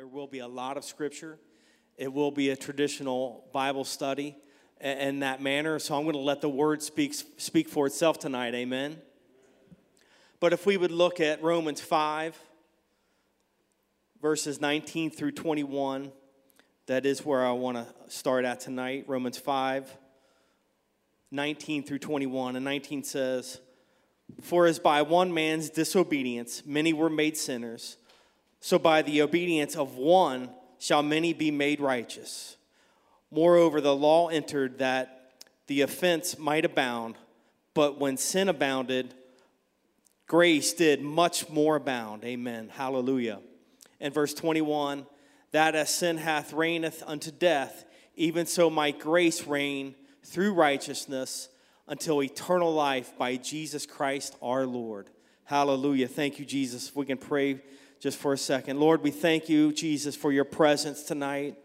there will be a lot of scripture. It will be a traditional Bible study in that manner. So I'm going to let the word speak, speak for itself tonight. Amen. But if we would look at Romans 5, verses 19 through 21, that is where I want to start at tonight. Romans 5, 19 through 21. And 19 says, For as by one man's disobedience many were made sinners, so by the obedience of one shall many be made righteous. Moreover, the law entered that the offense might abound, but when sin abounded, grace did much more abound. Amen. Hallelujah. And verse 21 that as sin hath reigneth unto death, even so might grace reign through righteousness until eternal life by Jesus Christ our Lord. Hallelujah. Thank you, Jesus. We can pray just for a second. Lord, we thank you, Jesus, for your presence tonight.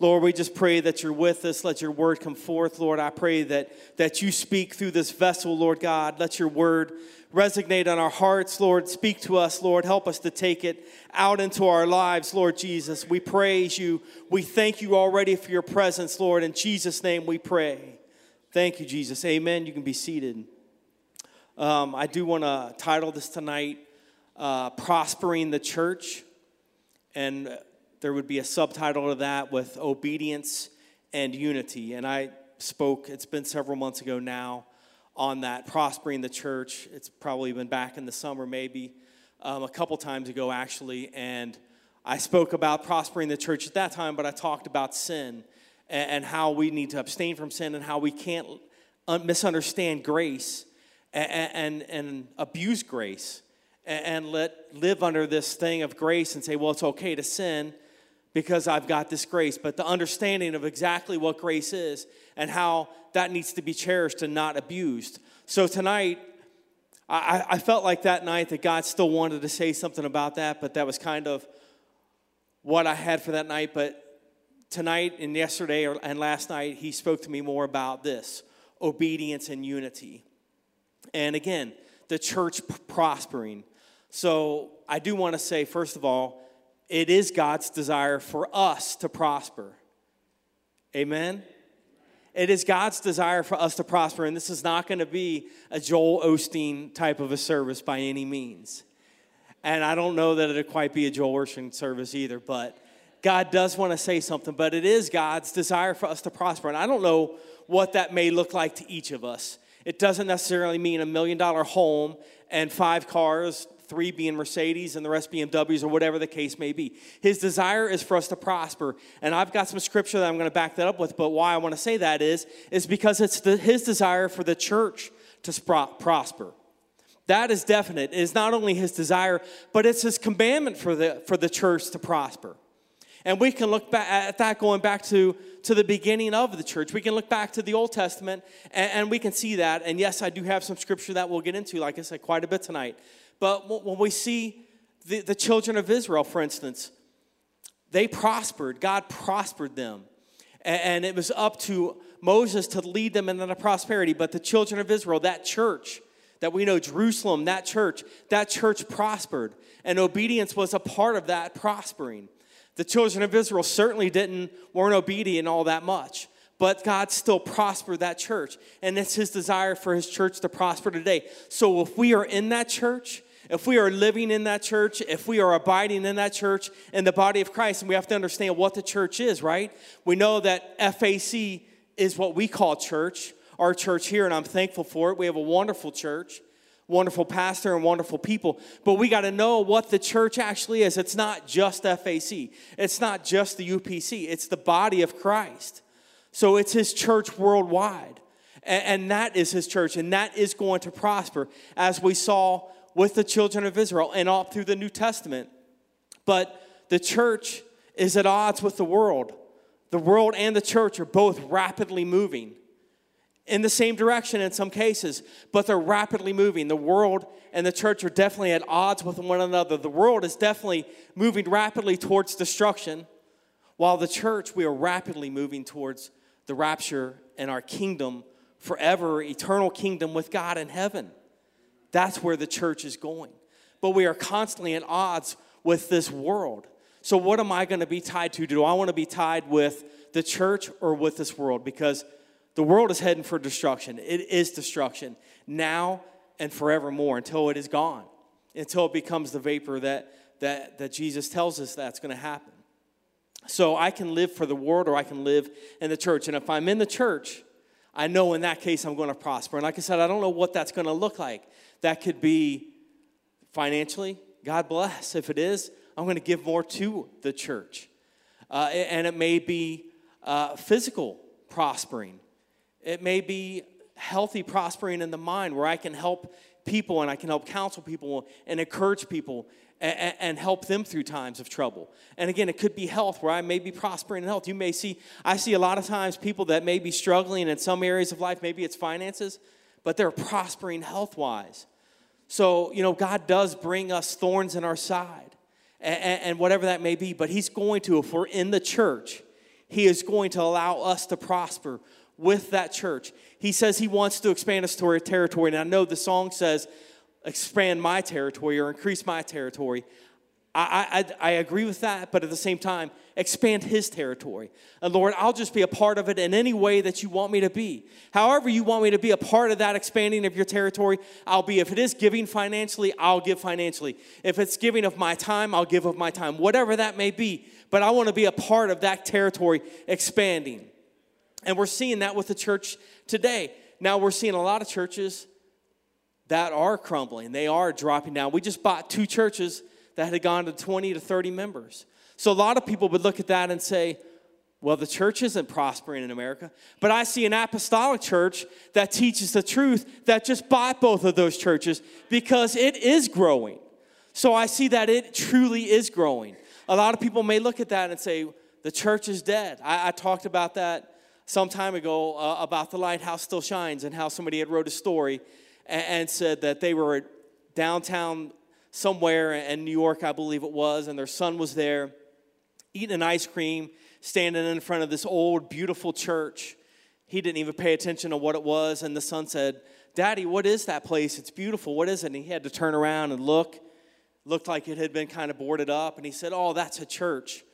Lord, we just pray that you're with us. Let your word come forth. Lord, I pray that, that you speak through this vessel, Lord God. Let your word resonate on our hearts, Lord. Speak to us, Lord. Help us to take it out into our lives, Lord Jesus. We praise you. We thank you already for your presence, Lord. In Jesus' name we pray. Thank you, Jesus. Amen. You can be seated. Um, I do want to title this tonight uh, Prospering the Church. And there would be a subtitle to that with obedience and unity. And I spoke, it's been several months ago now, on that, prospering the church. It's probably been back in the summer, maybe um, a couple times ago, actually. And I spoke about prospering the church at that time, but I talked about sin and, and how we need to abstain from sin and how we can't misunderstand grace and, and, and abuse grace and, and let live under this thing of grace and say, well, it's okay to sin because I've got this grace. But the understanding of exactly what grace is and how that needs to be cherished and not abused. So tonight, I, I felt like that night that God still wanted to say something about that, but that was kind of what I had for that night. But tonight and yesterday and last night, He spoke to me more about this obedience and unity. And again, the church prospering. So I do want to say, first of all, it is God's desire for us to prosper. Amen? It is God's desire for us to prosper, and this is not going to be a Joel Osteen type of a service by any means. And I don't know that it'll quite be a Joel Osteen service either, but God does want to say something, but it is God's desire for us to prosper. And I don't know what that may look like to each of us. It doesn't necessarily mean a million dollar home and five cars three being Mercedes and the rest BMWs or whatever the case may be. His desire is for us to prosper. And I've got some scripture that I'm going to back that up with, but why I want to say that is, is because it's the, his desire for the church to prosper. That is definite. It is not only his desire, but it's his commandment for the, for the church to prosper. And we can look back at that going back to, to the beginning of the church. We can look back to the Old Testament and, and we can see that. And yes, I do have some scripture that we'll get into, like I said, quite a bit tonight. But when we see the, the children of Israel, for instance, they prospered. God prospered them. And it was up to Moses to lead them in the prosperity. But the children of Israel, that church that we know, Jerusalem, that church, that church prospered. And obedience was a part of that prospering. The children of Israel certainly didn't, weren't obedient all that much but God still prospered that church. And it's his desire for his church to prosper today. So if we are in that church, if we are living in that church, if we are abiding in that church in the body of Christ, and we have to understand what the church is, right? We know that FAC is what we call church, our church here, and I'm thankful for it. We have a wonderful church, wonderful pastor, and wonderful people. But we got to know what the church actually is. It's not just FAC, it's not just the UPC, it's the body of Christ. So it's his church worldwide. And, that is his church, and that is going to prosper, as we saw with the children of Israel and all through the New Testament. But the church is at odds with the world. The world and the church are both rapidly moving in the same direction in some cases, but they're rapidly moving. The world and the church are definitely at odds with one another. The world is definitely moving rapidly towards destruction, while the church, we are rapidly moving towards the rapture and our kingdom forever, eternal kingdom with God in heaven. That's where the church is going. But we are constantly at odds with this world. So, what am I going to be tied to? Do I want to be tied with the church or with this world? Because the world is heading for destruction. It is destruction now and forevermore until it is gone, until it becomes the vapor that, that, that Jesus tells us that's going to happen. So, I can live for the world or I can live in the church. And if I'm in the church, I know in that case I'm going to prosper. And like I said, I don't know what that's going to look like. That could be financially, God bless. If it is, I'm going to give more to the church. Uh, and it may be uh, physical prospering, it may be healthy prospering in the mind where I can help people and I can help counsel people and encourage people and, and, help them through times of trouble. And again, it could be health where I may be prospering in health. You may see, I see a lot of times people that may be struggling in some areas of life, maybe it's finances, but they're prospering health wise. So, you know, God does bring us thorns in our side and, and whatever that may be. But He's going to, if we're in the church, He is going to allow us to prosper with that church. He says He wants to expand us to our territory. And I know the song says, expand my territory or increase my territory. I, I, I, agree with that, but at the same time, expand his territory. And Lord, I'll just be a part of it in any way that you want me to be. However, you want me to be a part of that expanding of your territory, I'll be. If it is giving financially, I'll give financially. If it's giving of my time, I'll give of my time, whatever that may be. But I want to be a part of that territory expanding. And we're seeing that with the church today. Now, we're seeing a lot of churches that are crumbling, they are dropping down. We just bought two churches that had gone to 20 to 30 members. So a lot of people would look at that and say, well, the church isn't prospering in America. But I see an apostolic church that teaches the truth that just bought both of those churches because it is growing. So I see that it truly is growing. A lot of people may look at that and say, the church is dead. I, I talked about that some time ago uh, about the lighthouse still shines and how somebody had wrote a story and, and said that they were downtown somewhere in New York, I believe it was, and their son was there eating an ice cream, standing in front of this old, beautiful church. He didn't even pay attention to what it was, and the son said, Daddy, what is that place? It's beautiful. What is it? And he had to turn around and look. Looked like it had been kind of boarded up, and he said, Oh, that's a church.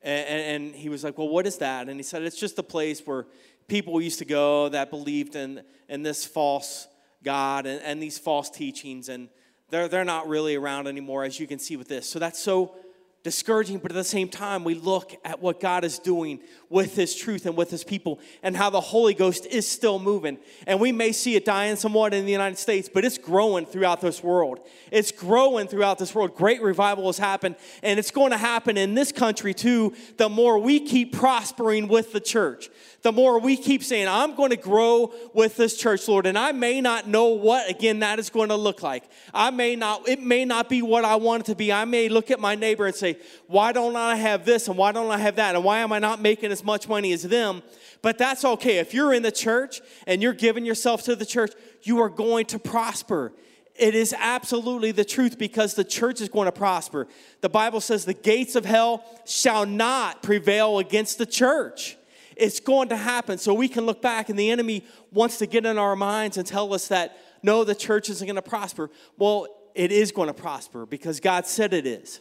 And, and he was like, Well, what is that? And he said, It's just a place where people used to go that believed in, in this false God and, and these false teachings. And they're, they're not really around anymore, as you can see with this. So that's so discouraging, but at the same time, we look at what God is doing with His truth and with His people and how the Holy Ghost is still moving. And we may see it dying somewhat in the United States, but it's growing throughout this world. It's growing throughout this world. Great revival has happened, and it's going to happen in this country too, the more we keep prospering with the church the more we keep saying, I'm going to grow with this church, Lord. And I may not know what, again, that is going to look like. I may not, it may not be what I want it to be. I may look at my neighbor and say, why don't I have this and why don't I have that? And why am I not making as much money as them? But that's okay. If you're in the church and you're giving yourself to the church, you are going to prosper. It is absolutely the truth because the church is going to prosper. The Bible says the gates of hell shall not prevail against the church it's going to happen. So we can look back, and the enemy wants to get in our minds and tell us that no, the church isn't going to prosper. Well, it is going to prosper because God said it is.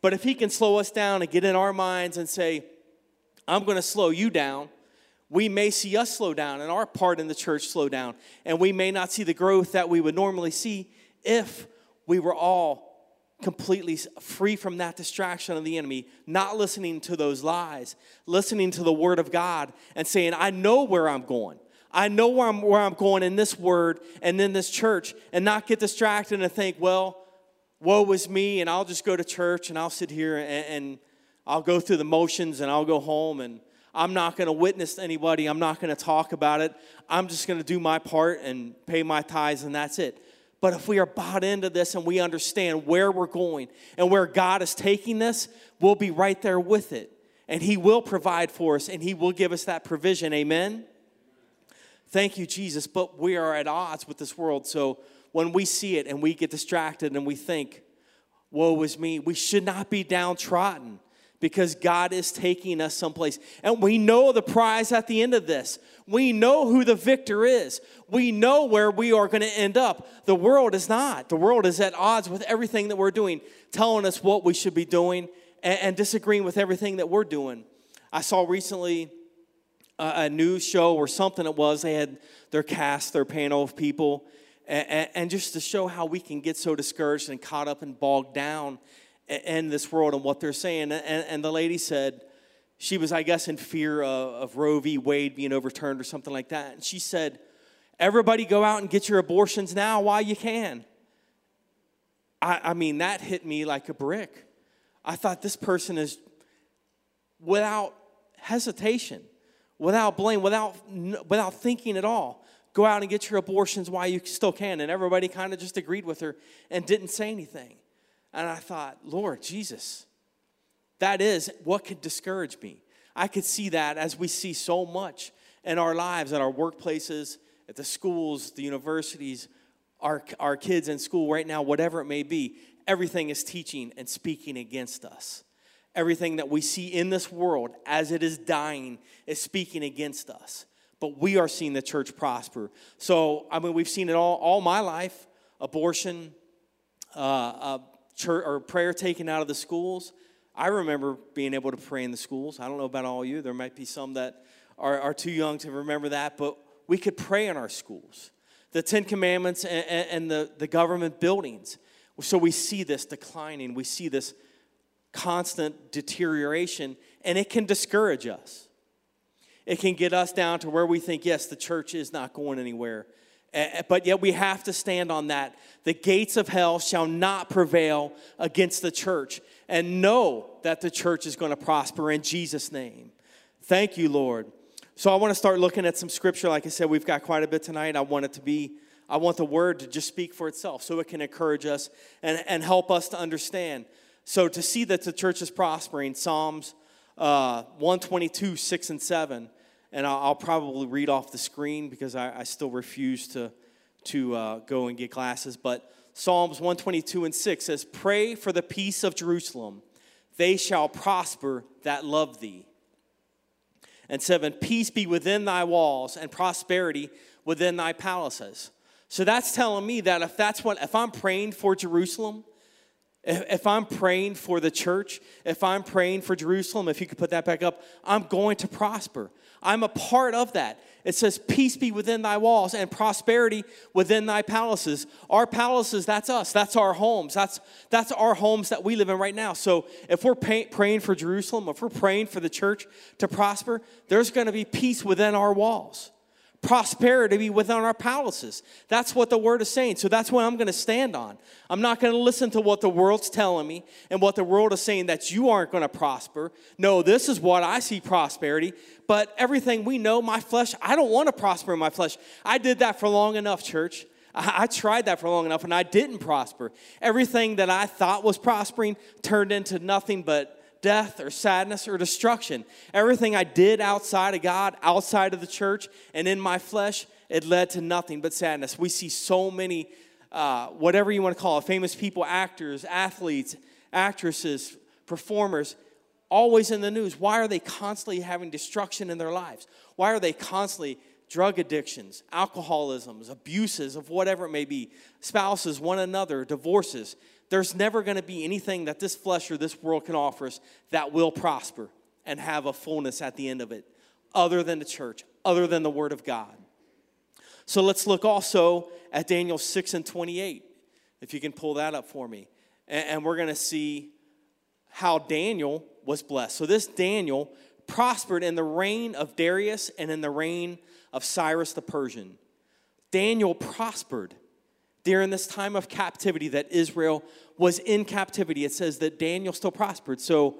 But if he can slow us down and get in our minds and say, I'm going to slow you down, we may see us slow down and our part in the church slow down. And we may not see the growth that we would normally see if we were all completely free from that distraction of the enemy, not listening to those lies, listening to the word of God and saying, I know where I'm going. I know where I'm, where I'm going in this word and in this church, and not get distracted and think, well, woe is me, and I'll just go to church and I'll sit here and, and I'll go through the motions and I'll go home and I'm not going to witness anybody. I'm not going to talk about it. I'm just going to do my part and pay my tithes, and that's it. But if we are bought into this and we understand where we're going and where God is taking us, we'll be right there with it. And He will provide for us and He will give us that provision. Amen? Thank you, Jesus. But we are at odds with this world. So when we see it and we get distracted and we think, woe is me, we should not be downtrodden because God is taking us someplace. And we know the prize at the end of this. We know who the victor is. We know where we are going to end up. The world is not. The world is at odds with everything that we're doing, telling us what we should be doing and, and disagreeing with everything that we're doing. I saw recently a, a news show or something it was, they had their cast, their panel of people, and, and just to show how we can get so discouraged and caught up and bogged down in this world and what they're saying. And, and the lady said, she was, I guess, in fear of, of Roe v. Wade being overturned or something like that. And she said, Everybody go out and get your abortions now while you can. I, I mean, that hit me like a brick. I thought this person is without hesitation, without blame, without, without thinking at all. Go out and get your abortions while you still can. And everybody kind of just agreed with her and didn't say anything. And I thought, Lord Jesus, that is what could discourage me. I could see that as we see so much in our lives, at our workplaces, at the schools, the universities, our, our kids in school right now, whatever it may be, everything is teaching and speaking against us. Everything that we see in this world as it is dying is speaking against us. But we are seeing the church prosper. So, I mean, we've seen it all, all my life abortion, uh, uh, church, or prayer taken out of the schools. I remember being able to pray in the schools. I don't know about all you. There might be some that are, are too young to remember that, but we could pray in our schools the Ten Commandments and, and the, the government buildings. So we see this declining, we see this constant deterioration, and it can discourage us. It can get us down to where we think, yes, the church is not going anywhere. But yet we have to stand on that. The gates of hell shall not prevail against the church. And know that the church is going to prosper in Jesus' name. Thank you, Lord. So I want to start looking at some scripture. Like I said, we've got quite a bit tonight. I want it to be, I want the word to just speak for itself so it can encourage us and, and help us to understand. So to see that the church is prospering, Psalms uh, 122, 6 and 7. And I'll, probably read off the screen because I, I still refuse to, to uh, go and get glasses. But Psalms 122 and 6 says, Pray for the peace of Jerusalem. They shall prosper that love thee and seven, peace be within thy walls and prosperity within thy palaces. So that's telling me that if that's what, if I'm praying for Jerusalem, if I'm praying for the church, if I'm praying for Jerusalem, if you could put that back up, I'm going to prosper. I'm a part of that. It says, Peace be within thy walls and prosperity within thy palaces. Our palaces, that's us. That's our homes. That's, that's our homes that we live in right now. So if we're pay, praying for Jerusalem, if we're praying for the church to prosper, there's going to be peace within our walls prosperity within our palaces. That's what the word is saying. So that's what I'm going to stand on. I'm not going to listen to what the world's telling me and what the world is saying that you aren't going to prosper. No, this is what I see prosperity. But everything we know, my flesh, I don't want to prosper in my flesh. I did that for long enough, church. I, I tried that for long enough and I didn't prosper. Everything that I thought was prospering turned into nothing but death or sadness or destruction. Everything I did outside of God, outside of the church, and in my flesh, it led to nothing but sadness. We see so many, uh, whatever you want to call it, famous people, actors, athletes, actresses, performers, always in the news. Why are they constantly having destruction in their lives? Why are they constantly drug addictions, alcoholisms, abuses of whatever it may be, spouses, one another, divorces? There's never going to be anything that this flesh or this world can offer us that will prosper and have a fullness at the end of it, other than the church, other than the Word of God. So let's look also at Daniel 6 and 28, if you can pull that up for me. And we're going to see how Daniel was blessed. So this Daniel prospered in the reign of Darius and in the reign of Cyrus the Persian. Daniel prospered during this time of captivity that Israel was in captivity. It says that Daniel still prospered. So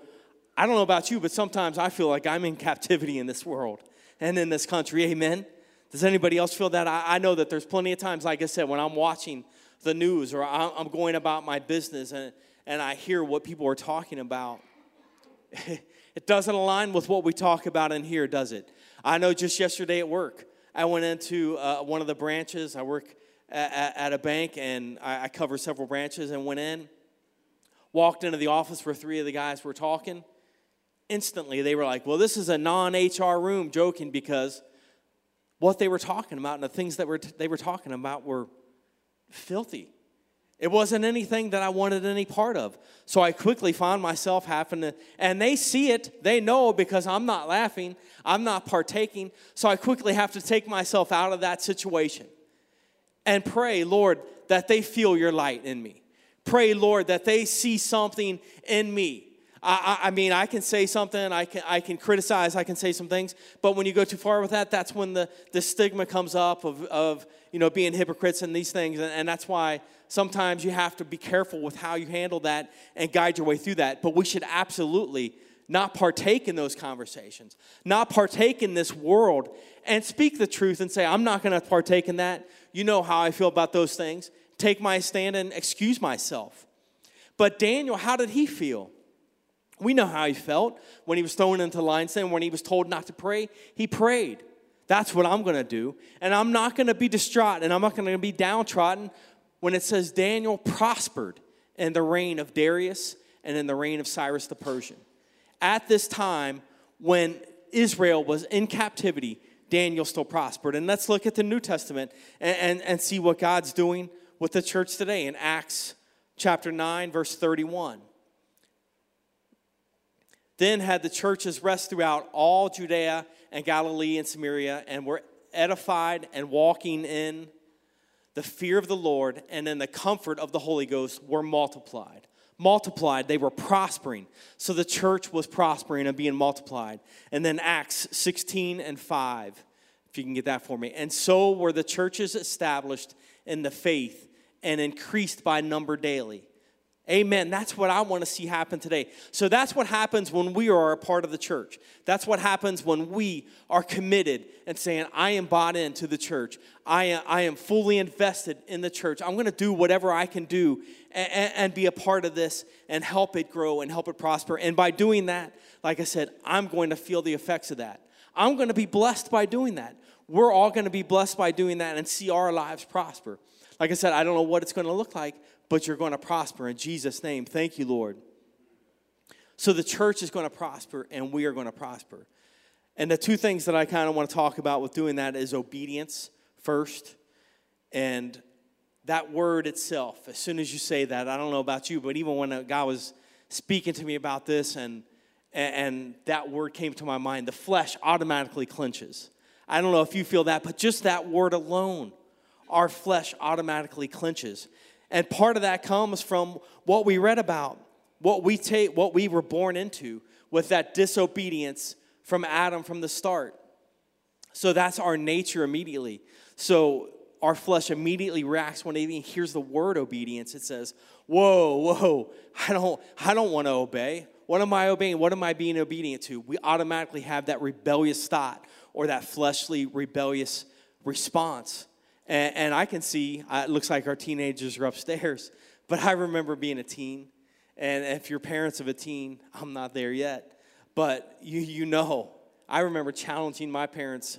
I don't know about you, but sometimes I feel like I'm in captivity in this world and in this country. Amen. Does anybody else feel that? I, I know that there's plenty of times, like I said, when I'm watching the news or I'm going about my business and, and I hear what people are talking about. it doesn't align with what we talk about in here, does it? I know just yesterday at work, I went into uh, one of the branches. I work at, at a bank, and I, I several branches, and went in, walked into the office where three of the guys were talking. Instantly, they were like, "Well, this is a non-HR room," joking because what they were talking about and the things that were they were talking about were filthy. It wasn't anything that I wanted any part of. So I quickly found myself having to, and they see it, they know because I'm not laughing, I'm not partaking. So I quickly have to take myself out of that situation and pray, Lord, that they feel your light in me. Pray, Lord, that they see something in me. I, I, mean, I can say something, I can, I can criticize, I can say some things, but when you go too far with that, that's when the, the stigma comes up of, of you know, being hypocrites and these things. And, and that's why sometimes you have to be careful with how you handle that and guide your way through that. But we should absolutely not partake in those conversations, not partake in this world, and speak the truth and say, I'm not going to partake in that. You know how I feel about those things. Take my stand and excuse myself. But Daniel, how did he feel? We know how he felt when he was thrown into lion's den, when he was told not to pray, he prayed. That's what I'm going to do. And I'm not going to be distraught and I'm not going to be downtrodden when it says Daniel prospered in the reign of Darius and in the reign of Cyrus the Persian. At this time, when Israel was in captivity, Daniel still prospered. And let's look at the New Testament and, and, and see what God's doing with the church today in Acts chapter 9, verse 31. Then had the churches rest throughout all Judea and Galilee and Samaria, and were edified and walking in the fear of the Lord and in the comfort of the Holy Ghost were multiplied. Multiplied, they were prospering. So the church was prospering and being multiplied. And then Acts 16 and 5, if you can get that for me. And so were the churches established in the faith and increased by number daily. Amen. That's what I want to see happen today. So that's what happens when we are a part of the church. That's what happens when we are committed and saying, I am bought into the church. I am, I am fully invested in the church. I'm going to do whatever I can do and, and be a part of this and help it grow and help it prosper. And by doing that, like I said, I'm going to feel the effects of that. I'm going to be blessed by doing that. We're all going to be blessed by doing that and see our lives prosper. Like I said, I don't know what it's going to look like, but you're going to prosper in Jesus' name. Thank you, Lord. So the church is going to prosper and we are going to prosper. And the two things that I kind of want to talk about with doing that is obedience first. And that word itself, as soon as you say that, I don't know about you, but even when God was speaking to me about this and and that word came to my mind, the flesh automatically clenches. I don't know if you feel that, but just that word alone, our flesh automatically clenches. And part of that comes from what we read about, what we take, what we were born into with that disobedience from Adam from the start. So that's our nature immediately. So our flesh immediately reacts when it even hears the word obedience. It says, Whoa, whoa, I don't, I don't want to obey. What am I obeying? What am I being obedient to? We automatically have that rebellious thought or that fleshly rebellious response. And, and I can see, uh, it looks like our teenagers are upstairs, but I remember being a teen. And if you're parents of a teen, I'm not there yet, but you, you know, I remember challenging my parents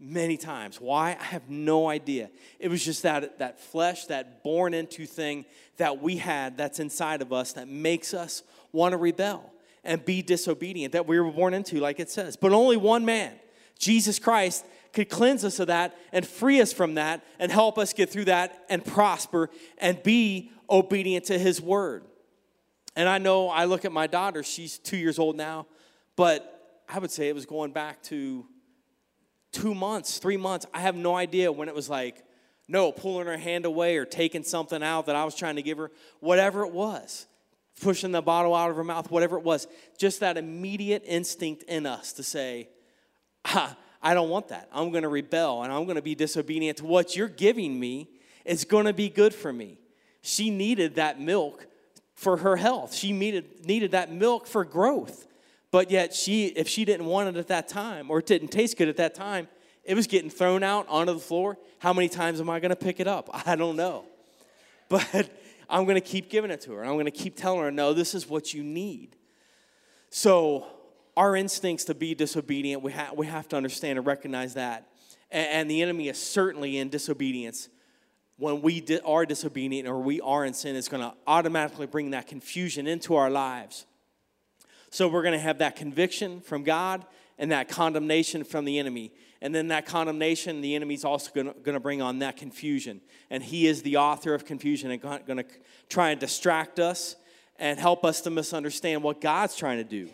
many times. Why? I have no idea. It was just that, that flesh, that born into thing that we had that's inside of us that makes us want to rebel and be disobedient, that we were born into, like it says. But only one man, Jesus Christ, could cleanse us of that and free us from that and help us get through that and prosper and be obedient to his word. And I know I look at my daughter, she's two years old now, but I would say it was going back to two months, three months. I have no idea when it was like, no, pulling her hand away or taking something out that I was trying to give her, whatever it was, pushing the bottle out of her mouth, whatever it was, just that immediate instinct in us to say, ah, I don't want that. I'm going to rebel and I'm going to be disobedient to what you're giving me. It's going to be good for me. She needed that milk for her health. She needed, needed that milk for growth. But yet, she, if she didn't want it at that time or it didn't taste good at that time, it was getting thrown out onto the floor. How many times am I going to pick it up? I don't know. But I'm going to keep giving it to her. I'm going to keep telling her, no, this is what you need. So our instincts to be disobedient, we, ha- we have to understand and recognize that. And, and the enemy is certainly in disobedience. When we di- are disobedient or we are in sin, it's going to automatically bring that confusion into our lives. So we're going to have that conviction from God and that condemnation from the enemy. And then that condemnation, the enemy's also going to bring on that confusion. And he is the author of confusion and going to try and distract us and help us to misunderstand what God's trying to do.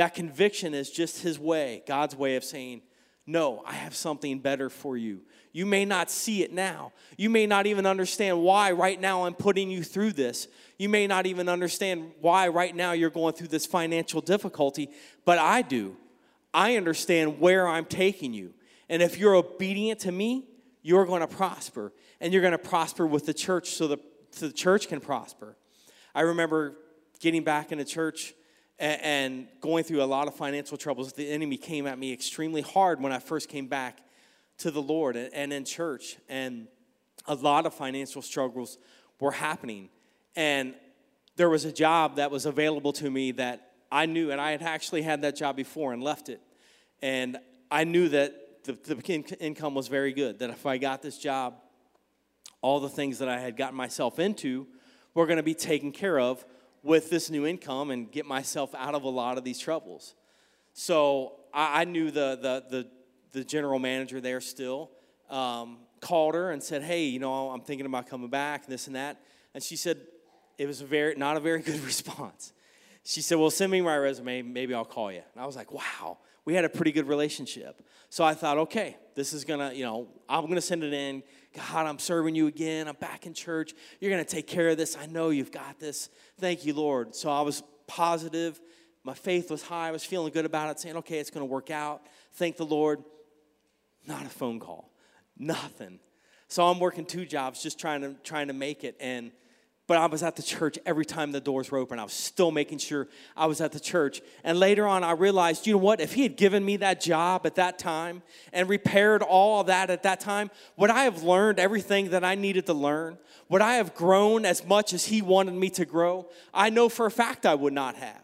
That conviction is just his way, God's way of saying, No, I have something better for you. You may not see it now. You may not even understand why right now I'm putting you through this. You may not even understand why right now you're going through this financial difficulty, but I do. I understand where I'm taking you. And if you're obedient to me, you're going to prosper. And you're going to prosper with the church so the, so the church can prosper. I remember getting back into church and, going through a lot of financial troubles. The enemy came at me extremely hard when I first came back to the Lord and, and in church. And a lot of financial struggles were happening. And there was a job that was available to me that I knew, and I had actually had that job before and left it. And I knew that the, the income was very good, that if I got this job, all the things that I had gotten myself into were going to be taken care of with this new income and get myself out of a lot of these troubles. So I, I knew the, the, the, the, general manager there still, um, called her and said, Hey, you know, I'm thinking about coming back, and this and that. And she said, It was very, not a very good response she said, Well, send me my resume. Maybe I'll call you. And I was like, Wow, we had a pretty good relationship. So I thought, Okay, this is gonna, you know, I'm gonna send it in. God, I'm serving you again. I'm back in church. You're gonna take care of this. I know you've got this. Thank you, Lord. So I was positive. My faith was high. I was feeling good about it, saying, Okay, it's gonna work out. Thank the Lord. Not a phone call, nothing. So I'm working two jobs, just trying to trying to make it. And but I was at the church every time the doors were open. I was still making sure I was at the church. And later on, I realized, you know what? If he had given me that job at that time and repaired all that at that time, would I have learned everything that I needed to learn? Would I have grown as much as he wanted me to grow? I know for a fact I would not have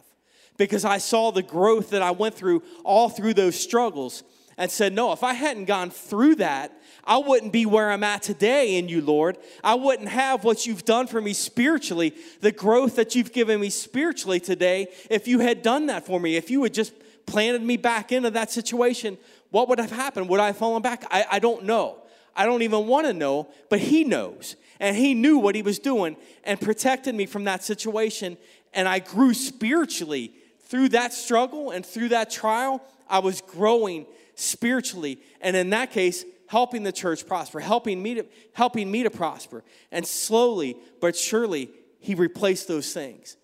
because I saw the growth that I went through all through those struggles and said, No, if I hadn't gone through that, I wouldn't be where I'm at today in you, Lord. I wouldn't have what you've done for me spiritually, the growth that you've given me spiritually today, if you had done that for me. If you had just planted me back into that situation, what would have happened? Would I have fallen back? I, I don't know. I don't even want to know, but He knows. And He knew what He was doing and protected me from that situation. And I grew spiritually through that struggle and through that trial. I was growing spiritually. And in that case, helping the church prosper, helping me to, helping me to prosper. And slowly but surely, he replaced those things.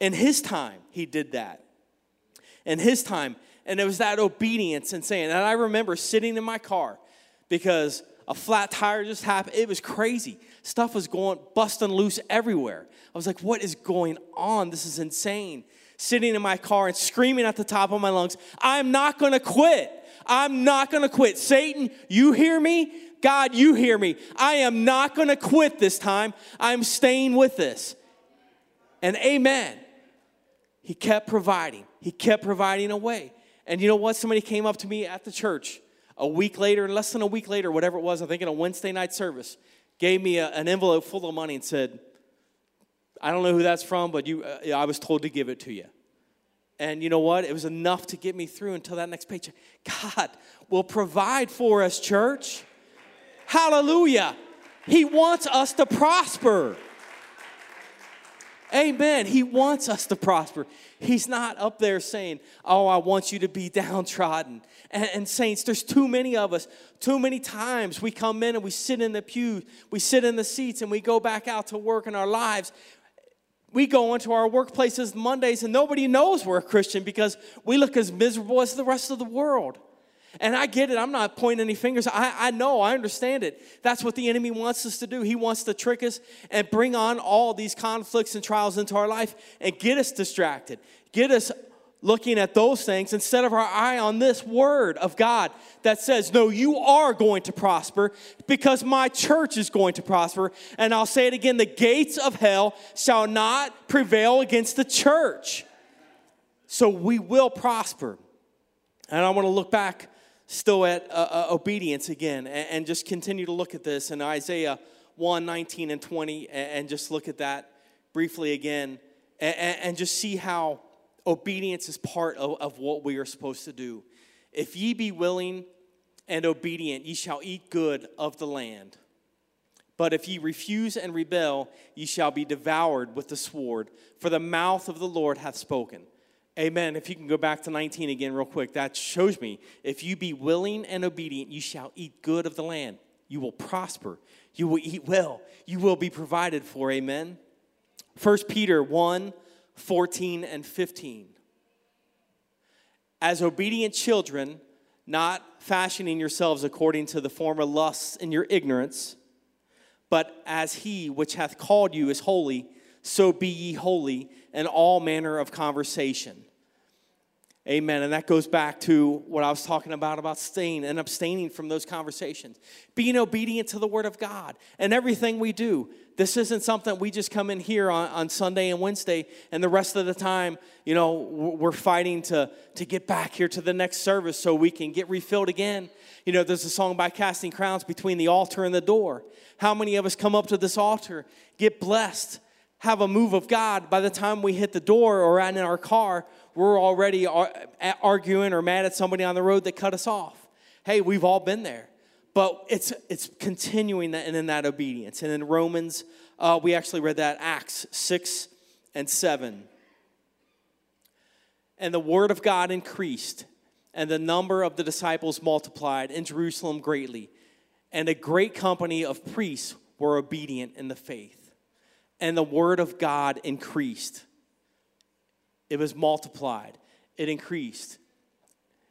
In his time, he did that. In his time, and it was that obedience and saying, and I remember sitting in my car because a flat tire just happened. It was crazy. Stuff was going, busting loose everywhere. I was like, what is going on? This is insane. Sitting in my car and screaming at the top of my lungs, I'm not gonna quit. I'm not going to quit. Satan, you hear me? God, you hear me. I am not going to quit this time. I'm staying with this. And amen. He kept providing. He kept providing a way. And you know what? Somebody came up to me at the church a week later, less than a week later, whatever it was, I think in a Wednesday night service, gave me a, an envelope full of money and said, I don't know who that's from, but you, uh, I was told to give it to you. And you know what? It was enough to get me through until that next paycheck. God will provide for us, church. Hallelujah. He wants us to prosper. Amen. He wants us to prosper. He's not up there saying, Oh, I want you to be downtrodden. And, and, saints, there's too many of us. Too many times we come in and we sit in the pew, we sit in the seats, and we go back out to work in our lives we go into our workplaces Mondays and nobody knows we're a Christian because we look as miserable as the rest of the world. And I get it. I'm not pointing any fingers. I, I know, I understand it. That's what the enemy wants us to do. He wants to trick us and bring on all these conflicts and trials into our life and get us distracted, get us looking at those things instead of our eye on this word of God that says, No, you are going to prosper because my church is going to prosper. And I'll say it again the gates of hell shall not prevail against the church. So we will prosper. And I want to look back still at uh, uh, obedience again and, and, just continue to look at this in Isaiah 1 19 and 20 and, and just look at that briefly again and, and just see how obedience is part of, of what we are supposed to do. If ye be willing and obedient, ye shall eat good of the land. But if ye refuse and rebel, ye shall be devoured with the sword, for the mouth of the Lord hath spoken. Amen. If you can go back to 19 again, real quick, that shows me if you be willing and obedient, you shall eat good of the land. You will prosper. You will eat well. You will be provided for. Amen. 1 Peter 1 14 and 15. As obedient children, not fashioning yourselves according to the former lusts in your ignorance, but as he which hath called you is holy, so be ye holy in all manner of conversation. Amen. And that goes back to what I was talking about about staying and abstaining from those conversations. Being obedient to the Word of God and everything we do. This isn't something we just come in here on, on Sunday and Wednesday, and the rest of the time, you know, we're fighting to, to get back here to the next service so we can get refilled again. You know, there's a song by Casting Crowns between the altar and the door. How many of us come up to this altar, get blessed, have a move of God? By the time we hit the door or in our car, we're already arguing or mad at somebody on the road that cut us off. Hey, we've all been there but it's it's continuing that and in that obedience. And in Romans, uh, we actually read that Acts six and seven. And the word of God increased, and the number of the disciples multiplied in Jerusalem greatly, and a great company of priests were obedient in the faith. And the word of God increased. It was multiplied. It increased.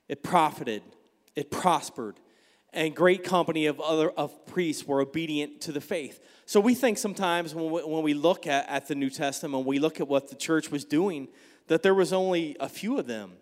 It profited. It prospered and great company of other of priests were obedient to the faith. So we think sometimes when we, when we look at, at the New Testament, we look at what the church was doing, that there was only a few of them.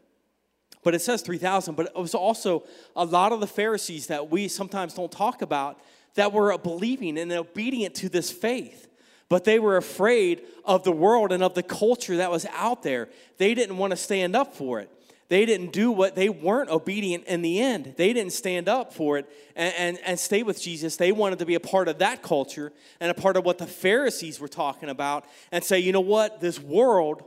But it says 3,000, but it was also a lot of the Pharisees that we sometimes don't talk about that were believing and obedient to this faith. But they were afraid of the world and of the culture that was out there. They didn't want to stand up for it. They didn't do what they weren't obedient in the end. They didn't stand up for it and, and, and, stay with jesus. They wanted to be a part of that culture and a part of what the pharisees were talking about and say you know what? This world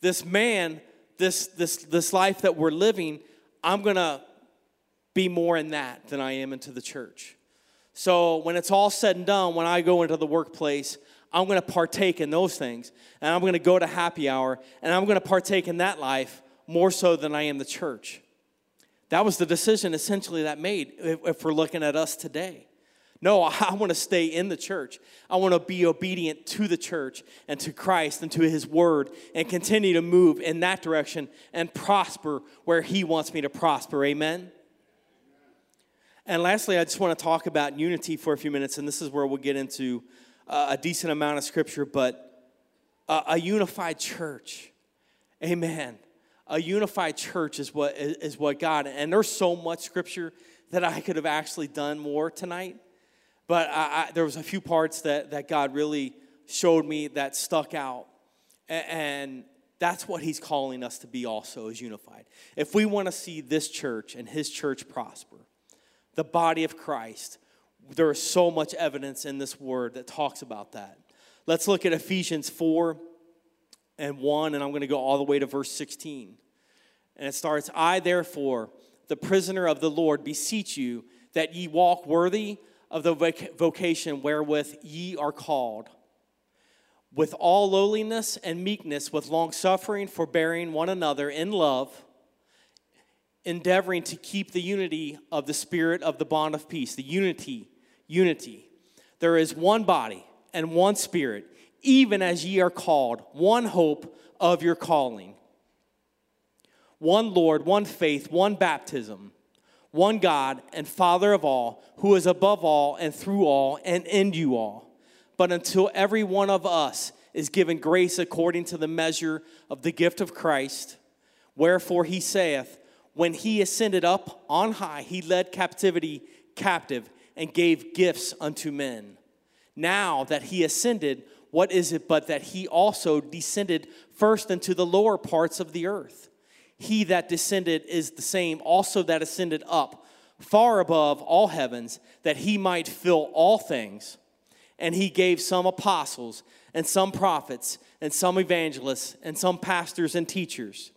this man this this this life that we're living i'm gonna be more in that than i am into the church. So when it's all said and done when i go into the workplace i'm gonna partake in those things and i'm gonna go to happy hour and i'm gonna partake in that life more so than I am the church. That was the decision essentially that made if we're looking at us today. No, I want to stay in the church. I want to be obedient to the church and to Christ and to his word and continue to move in that direction and prosper where he wants me to prosper. Amen. And lastly, I just want to talk about unity for a few minutes, and this is where we'll get into a decent amount of scripture, but uh, a unified church. Amen a unified church is what is what God and there's so much scripture that I could have actually done more tonight, but I, I, there was a few parts that that God really showed me that stuck out, and that's what He's calling us to be also is unified. If we want to see this church and His church prosper, the body of Christ, there is so much evidence in this word that talks about that. Let's look at Ephesians four and 1, and I'm going to go all the way to verse 16. And it starts I, therefore, the prisoner of the Lord, beseech you that ye walk worthy of the vocation wherewith ye are called, with all lowliness and meekness, with long suffering, forbearing one another in love, endeavoring to keep the unity of the spirit of the bond of peace. The unity, unity. There is one body and one spirit even as ye are called, one hope of your calling, one Lord, one faith, one baptism, one God and Father of all, who is above all and through all and in you all. But until every one of us is given grace according to the measure of the gift of Christ, wherefore he saith, When he ascended up on high, he led captivity captive and gave gifts unto men. Now that he ascended, what is it but that he also descended first into the lower parts of the earth? He that descended is the same also that ascended up far above all heavens, that he might fill all things. And he gave some apostles, and some prophets, and some evangelists, and some pastors and teachers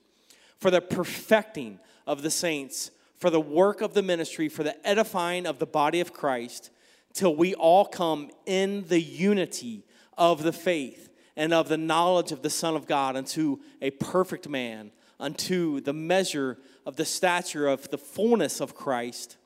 for the perfecting of the saints for the work of the ministry, for the edifying of the body of Christ, till we all come in the unity of the faith and of the knowledge of the Son of God unto a perfect man, unto the measure of the stature of the fullness of Christ,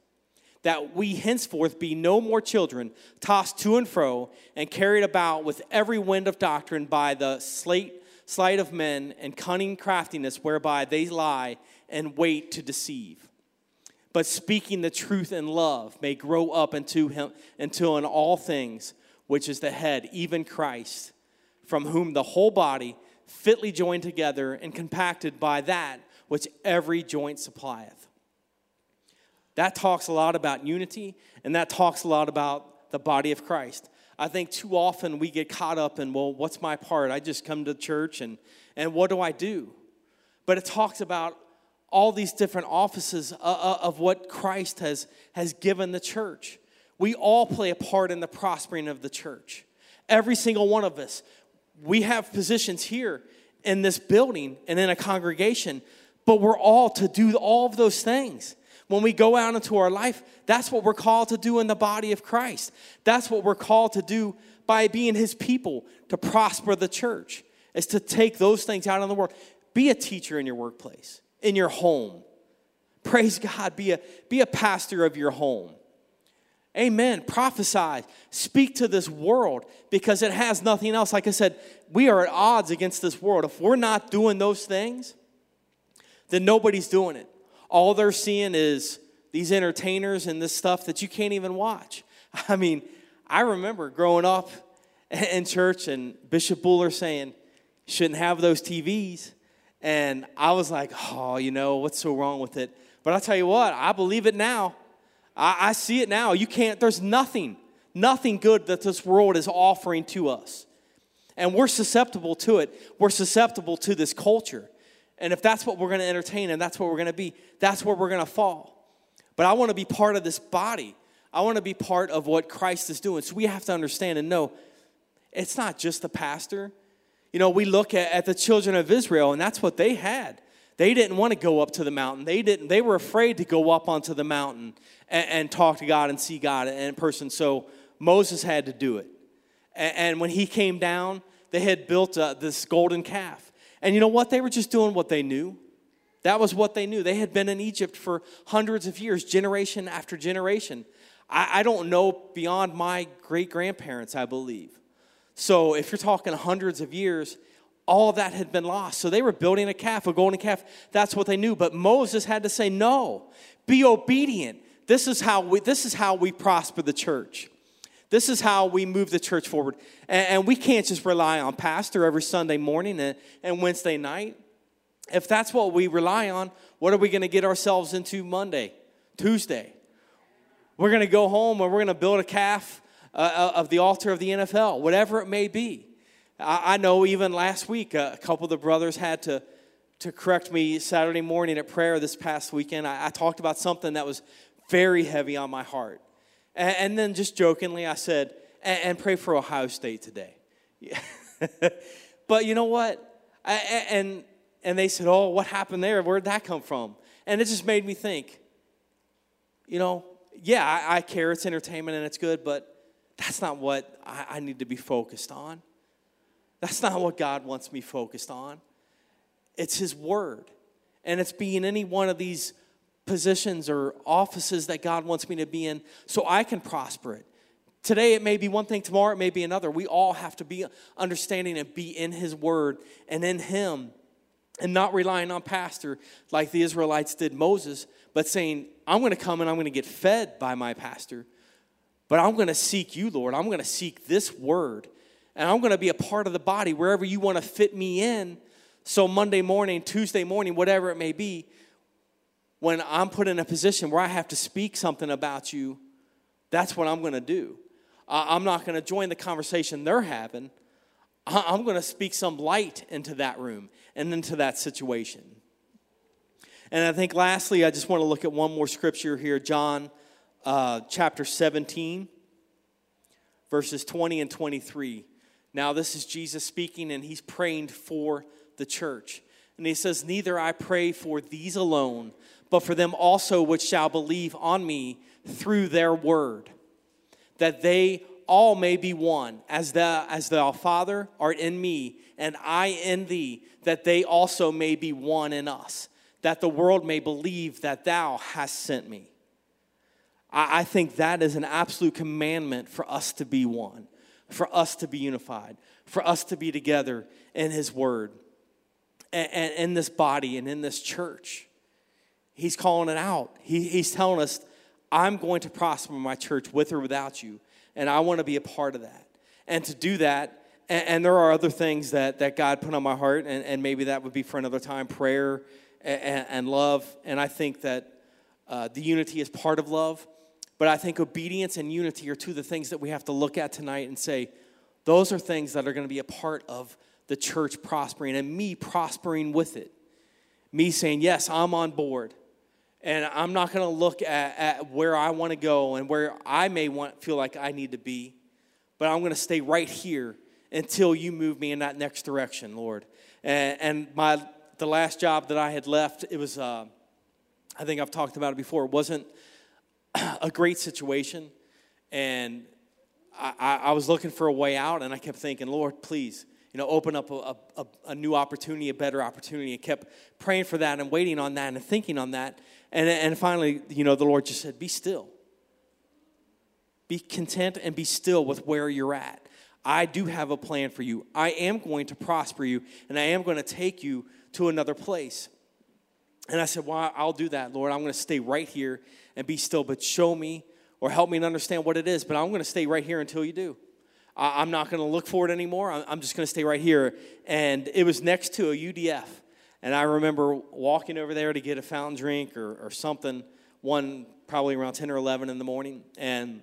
that we henceforth be no more children, tossed to and fro, and carried about with every wind of doctrine by the slate, sleight of men and cunning craftiness whereby they lie and wait to deceive but speaking the truth in love may grow up into him until in all things which is the head even christ from whom the whole body fitly joined together and compacted by that which every joint supplieth. That talks a lot about unity and that talks a lot about the body of christ. I think too often we get caught up in well what's my part? I just come to church and and what do i do? But it talks about all these different offices uh, uh, of what Christ has, has given the church. We all play a part in the prospering of the church. Every single one of us. We have positions here in this building and in a congregation, but we're all to do all of those things. When we go out into our life, that's what we're called to do in the body of Christ. That's what we're called to do by being his people to prosper the church, is to take those things out in the world. Be a teacher in your workplace in your home. Praise God. Be a, be a pastor of your home. Amen. Prophesy. Speak to this world because it has nothing else. Like I said, we are at odds against this world. If we're not doing those things, then nobody's doing it. All they're seeing is these entertainers and this stuff that you can't even watch. I mean, I remember growing up in church and Bishop Buller saying, shouldn't have those TVs. And I was like, oh, you know, what's so wrong with it? But I'll tell you what, I believe it now. I, I see it now. You can't, there's nothing, nothing good that this world is offering to us. And we're susceptible to it. We're susceptible to this culture. And if that's what we're going to entertain and that's what we're going to be, that's where we're going to fall. But I want to be part of this body. I want to be part of what Christ is doing. So we have to understand and know it's not just the pastor, you know, we look at, at the children of Israel, and that's what they had. They didn't want to go up to the mountain. They didn't. They were afraid to go up onto the mountain and, and talk to God and see God in person. So Moses had to do it. And, and when he came down, they had built uh, this golden calf. And you know what? They were just doing what they knew. That was what they knew. They had been in Egypt for hundreds of years, generation after generation. I, I don't know beyond my great grandparents, I believe. So if you're talking hundreds of years, all that had been lost. So they were building a calf, a golden calf. That's what they knew. But Moses had to say, no, be obedient. This is how we, this is how we prosper the church. This is how we move the church forward. And, and we can't just rely on pastor every Sunday morning and, and Wednesday night. If that's what we rely on, what are we going to get ourselves into Monday, Tuesday? We're going to go home and we're going to build a calf uh, uh, of the altar of the NFL, whatever it may be. I, I know even last week, uh, a couple of the brothers had to, to correct me Saturday morning at prayer this past weekend. I, I talked about something that was very heavy on my heart. And, and then just jokingly, I said, and, and pray for Ohio State today. but you know what? I, and, and they said, oh, what happened there? Where'd that come from? And it just made me think, you know, yeah, I, I care. It's entertainment and it's good, but that's not what I, I need to be focused on. That's not what God wants me focused on. It's His Word. And it's being any one of these positions or offices that God wants me to be in so I can prosper it. Today it may be one thing, tomorrow it may be another. We all have to be understanding and be in His Word and in Him and not relying on pastor like the Israelites did Moses, but saying, I'm going to come and I'm going to get fed by my pastor. But I'm going to seek you, Lord. I'm going to seek this word. And I'm going to be a part of the body wherever you want to fit me in. So, Monday morning, Tuesday morning, whatever it may be, when I'm put in a position where I have to speak something about you, that's what I'm going to do. I'm not going to join the conversation they're having. I'm going to speak some light into that room and into that situation. And I think lastly, I just want to look at one more scripture here, John uh, chapter 17, verses 20 and 23. Now, this is Jesus speaking, and he's praying for the church. And he says, Neither I pray for these alone, but for them also which shall believe on me through their word, that they all may be one, as thou, as thou, Father, art in me, and I in thee, that they also may be one in us, that the world may believe that thou hast sent me. I, I think that is an absolute commandment for us to be one, for us to be unified, for us to be together in his word, and, in this body and in this church. He's calling it out. He, he's telling us, I'm going to prosper my church with or without you and I want to be a part of that. And to do that, and, and, there are other things that, that God put on my heart, and, and maybe that would be for another time prayer and, and love. And I think that uh, the unity is part of love. But I think obedience and unity are two of the things that we have to look at tonight and say, those are things that are going to be a part of the church prospering and me prospering with it. Me saying, Yes, I'm on board and I'm not going to look at, at where I want to go and where I may want feel like I need to be, but I'm going to stay right here until you move me in that next direction, Lord. And, and my the last job that I had left, it was uh, I think I've talked about it before. It wasn't a great situation, and I, I was looking for a way out, and I kept thinking, Lord, please you know, open up a, a, a, new opportunity, a better opportunity, and kept praying for that and waiting on that and thinking on that. And, and finally, you know, the Lord just said, Be still. Be content and be still with where you're at. I do have a plan for you. I am going to prosper you, and I am going to take you to another place. And I said, Well, I'll do that, Lord. I'm going to stay right here and be still, but show me or help me to understand what it is. But I'm going to stay right here until you do. I'm not going to look for it anymore. I'm just going to stay right here. And it was next to a UDF. And I remember walking over there to get a fountain drink or, or something, one probably around 10 or 11 in the morning. And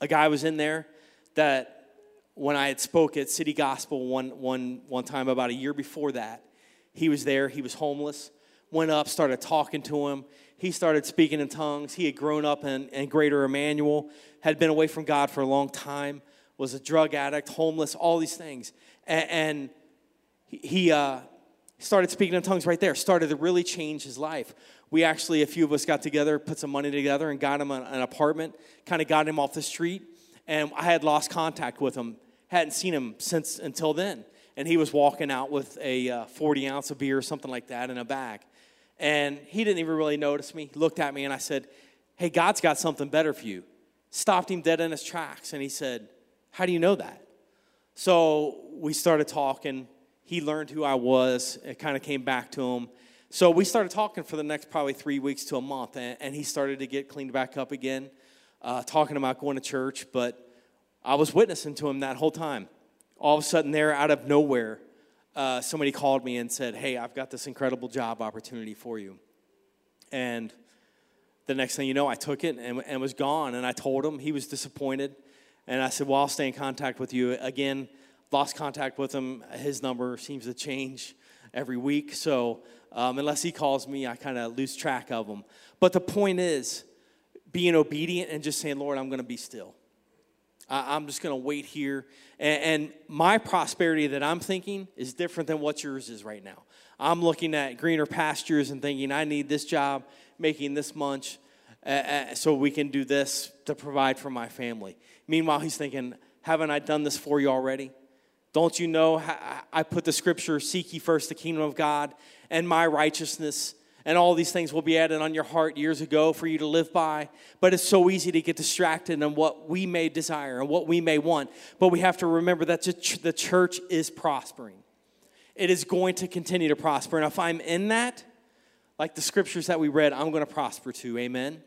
a guy was in there that when I had spoke at City Gospel one, one, one time about a year before that, he was there. He was homeless. Went up, started talking to him. He started speaking in tongues. He had grown up in, in Greater Emmanuel, had been away from God for a long time was a drug addict, homeless, all these things. And, and he uh, started speaking in tongues right there, started to really change his life. We actually, a few of us got together, put some money together, and got him an, an apartment, kind of got him off the street. And I had lost contact with him, hadn't seen him since until then. And he was walking out with a uh, 40 ounce of beer or something like that in a bag. And he didn't even really notice me, he looked at me, and I said, Hey, God's got something better for you. Stopped him dead in his tracks, and he said, how do you know that? So we started talking. He learned who I was. It kind of came back to him. So we started talking for the next probably three weeks to a month, and, and he started to get cleaned back up again, uh, talking about going to church. But I was witnessing to him that whole time. All of a sudden, there, out of nowhere, uh, somebody called me and said, Hey, I've got this incredible job opportunity for you. And the next thing you know, I took it and, and was gone. And I told him he was disappointed. And I said, Well, I'll stay in contact with you. Again, lost contact with him. His number seems to change every week. So um, unless he calls me, I kind of lose track of him. But the point is being obedient and just saying, Lord, I'm going to be still. I, am just going to wait here. And, and my prosperity that I'm thinking is different than what yours is right now. I'm looking at greener pastures and thinking, I need this job, making this much, uh, so we can do this to provide for my family. Meanwhile, he's thinking, Haven't I done this for you already? Don't you know I put the scripture, seek ye first the kingdom of God and my righteousness, and all these things will be added on your heart years ago for you to live by. But it's so easy to get distracted in what we may desire and what we may want. But we have to remember that the church is prospering, it is going to continue to prosper. And if I'm in that, like the scriptures that we read, I'm going to prosper too. Amen.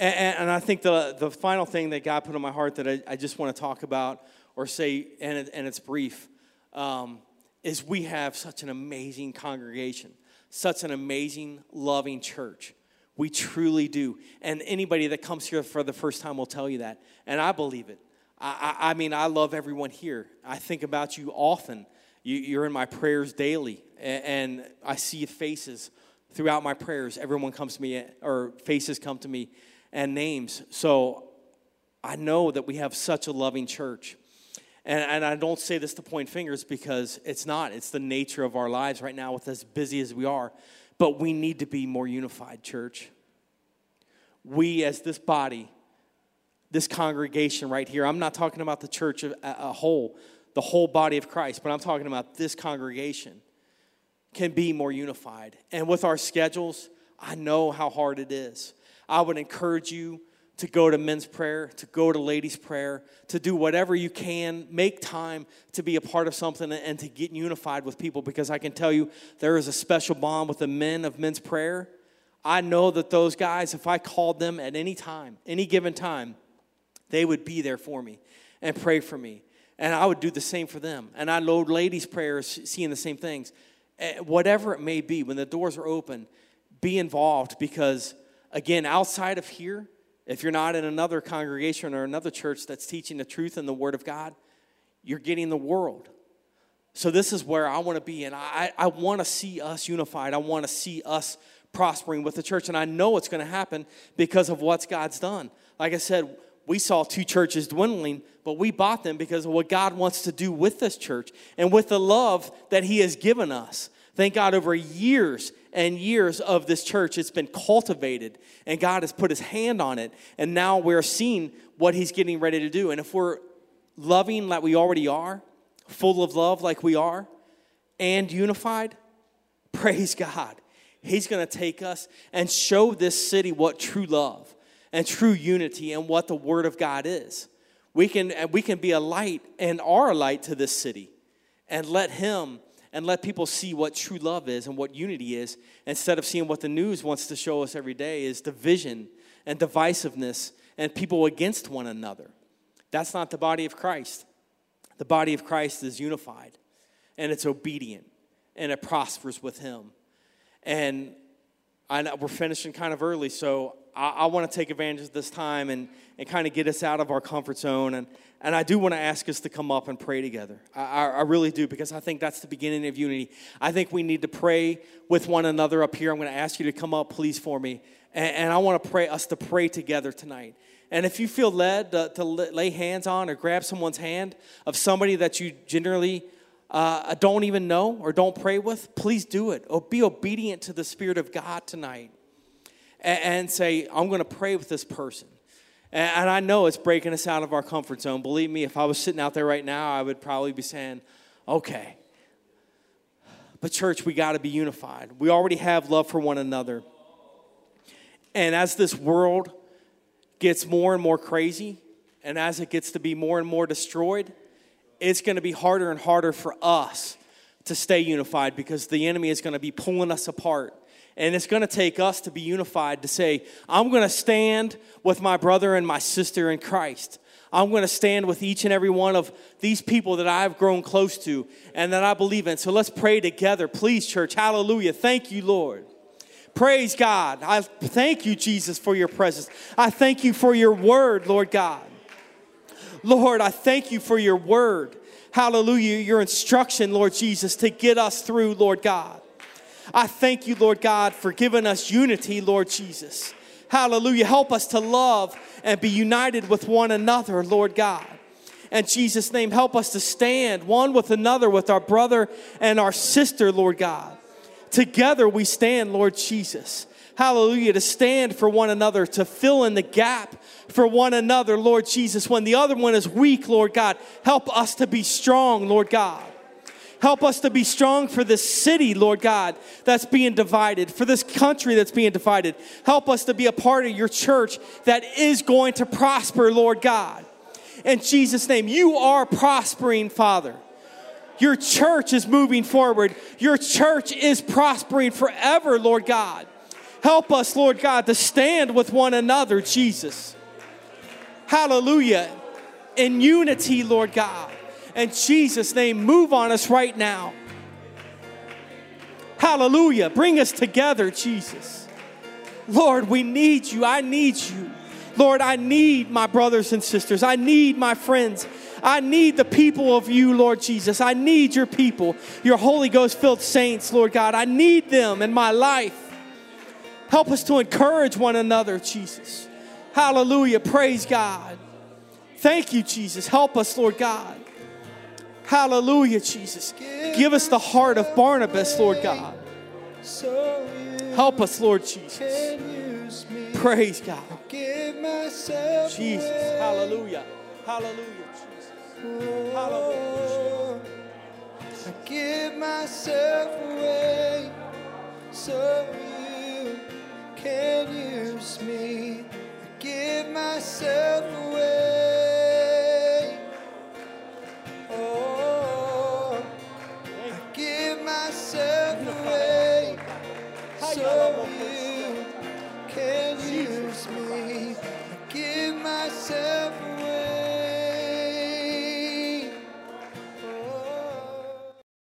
And, and, I think the, the final thing that God put on my heart that I, I just want to talk about or say, and, it, and it's brief, um, is we have such an amazing congregation, such an amazing, loving church. We truly do. And anybody that comes here for the first time will tell you that. And I believe it. I, I, mean, I love everyone here. I think about you often. You, are in my prayers daily. And I see faces throughout my prayers. Everyone comes to me, or faces come to me and names. So I know that we have such a loving church. And, and I don't say this to point fingers because it's not. It's the nature of our lives right now with as busy as we are. But we need to be more unified, church. We, as this body, this congregation right here, I'm not talking about the church a, a whole, the whole body of Christ, but I'm talking about this congregation can be more unified. And with our schedules, I know how hard it is. I would encourage you to go to men's prayer, to go to ladies' prayer, to do whatever you can, make time to be a part of something and to get unified with people because I can tell you there is a special bond with the men of men's prayer. I know that those guys, if I called them at any time, any given time, they would be there for me and pray for me. And I would do the same for them. And I know ladies' prayers, seeing the same things. Eh, whatever it may be, when the doors are open, be involved because, again, outside of here, if you're not in another congregation or another church that's teaching the truth and the Word of God, you're getting the world. So, this is where I want to be, and I, I want to see us unified. I want to see us prospering with the church, and I know it's going to happen because of what God's done. Like I said, we saw two churches dwindling, but we bought them because of what God wants to do with this church and with the love that He has given us. Thank God, over years and years of this church, it's been cultivated, and God has put His hand on it. And now we're seeing what He's getting ready to do. And if we're loving like we already are, full of love like we are, and unified, praise God. He's going to take us and show this city what true love and true unity and what the Word of God is. We can, we can be a light and are a light to this city and let Him and let people see what true love is and what unity is instead of seeing what the news wants to show us every day is division and divisiveness and people against one another. That's not the body of Christ. The body of Christ is unified and it's obedient and it prospers with Him. And I know we're finishing kind of early, so I, I want to take advantage of this time and, and kind of get us out of our comfort zone. And, and I do want to ask us to come up and pray together. I, I, I really do, because I think that's the beginning of unity. I think we need to pray with one another up here. I'm going to ask you to come up, please, for me. And, and I want to pray us to pray together tonight. And if you feel led to, to lay hands on or grab someone's hand of somebody that you generally uh, don't even know or don't pray with, please do it. Or be obedient to the Spirit of God tonight and, and say, I'm going to pray with this person. And, and I know it's breaking us out of our comfort zone. Believe me, if I was sitting out there right now, I would probably be saying, okay. But, church, we got to be unified. We already have love for one another. And as this world gets more and more crazy, and as it gets to be more and more destroyed, it's going to be harder and harder for us to stay unified because the enemy is going to be pulling us apart and it's going to take us to be unified to say, I'm going to stand with my brother and my sister in Christ. I'm going to stand with each and every one of these people that I've grown close to and that I believe in. So let's pray together. Please, church. Hallelujah. Thank you, Lord. Praise God. I thank you, Jesus, for your presence. I thank you for your word, Lord God. Lord, I thank you for your word. Hallelujah. Your instruction, Lord Jesus, to get us through, Lord God. I thank you, Lord God, for giving us unity, Lord Jesus. Hallelujah. Help us to love and be united with one another, Lord God. In Jesus' name, help us to stand one with another, with our brother and our sister, Lord God. Together we stand, Lord Jesus. Hallelujah. To stand for one another, to fill in the gap for one another, Lord Jesus. When the other one is weak, Lord God, help us to be strong, Lord God. Help us to be strong for this city, Lord God, that's being divided, for this country that's being divided. Help us to be a part of your church that is going to prosper, Lord God. In Jesus' name, you are prospering, Father. Your church is moving forward. Your church is prospering forever, Lord God. Help us, Lord God, to stand with one another, Jesus. Hallelujah. In unity, Lord God. In Jesus' name, move on us right now. Hallelujah. Bring us together, Jesus. Lord, we need you. I need you. Lord, I need my brothers and sisters. I need my friends. I need the people of you, Lord Jesus. I need your people, your Holy Ghost filled saints, Lord God. I need them in my life. Help us to encourage one another, Jesus. Hallelujah. Praise God. Thank you, Jesus. Help us, Lord God. Hallelujah, Jesus. Give us the heart of Barnabas, Lord God. Help us, Lord Jesus. Praise God. Jesus. Hallelujah. Hallelujah, Jesus. Hallelujah. I give myself away so you can use me. I give myself away. I give myself away so you can use me. I give myself away.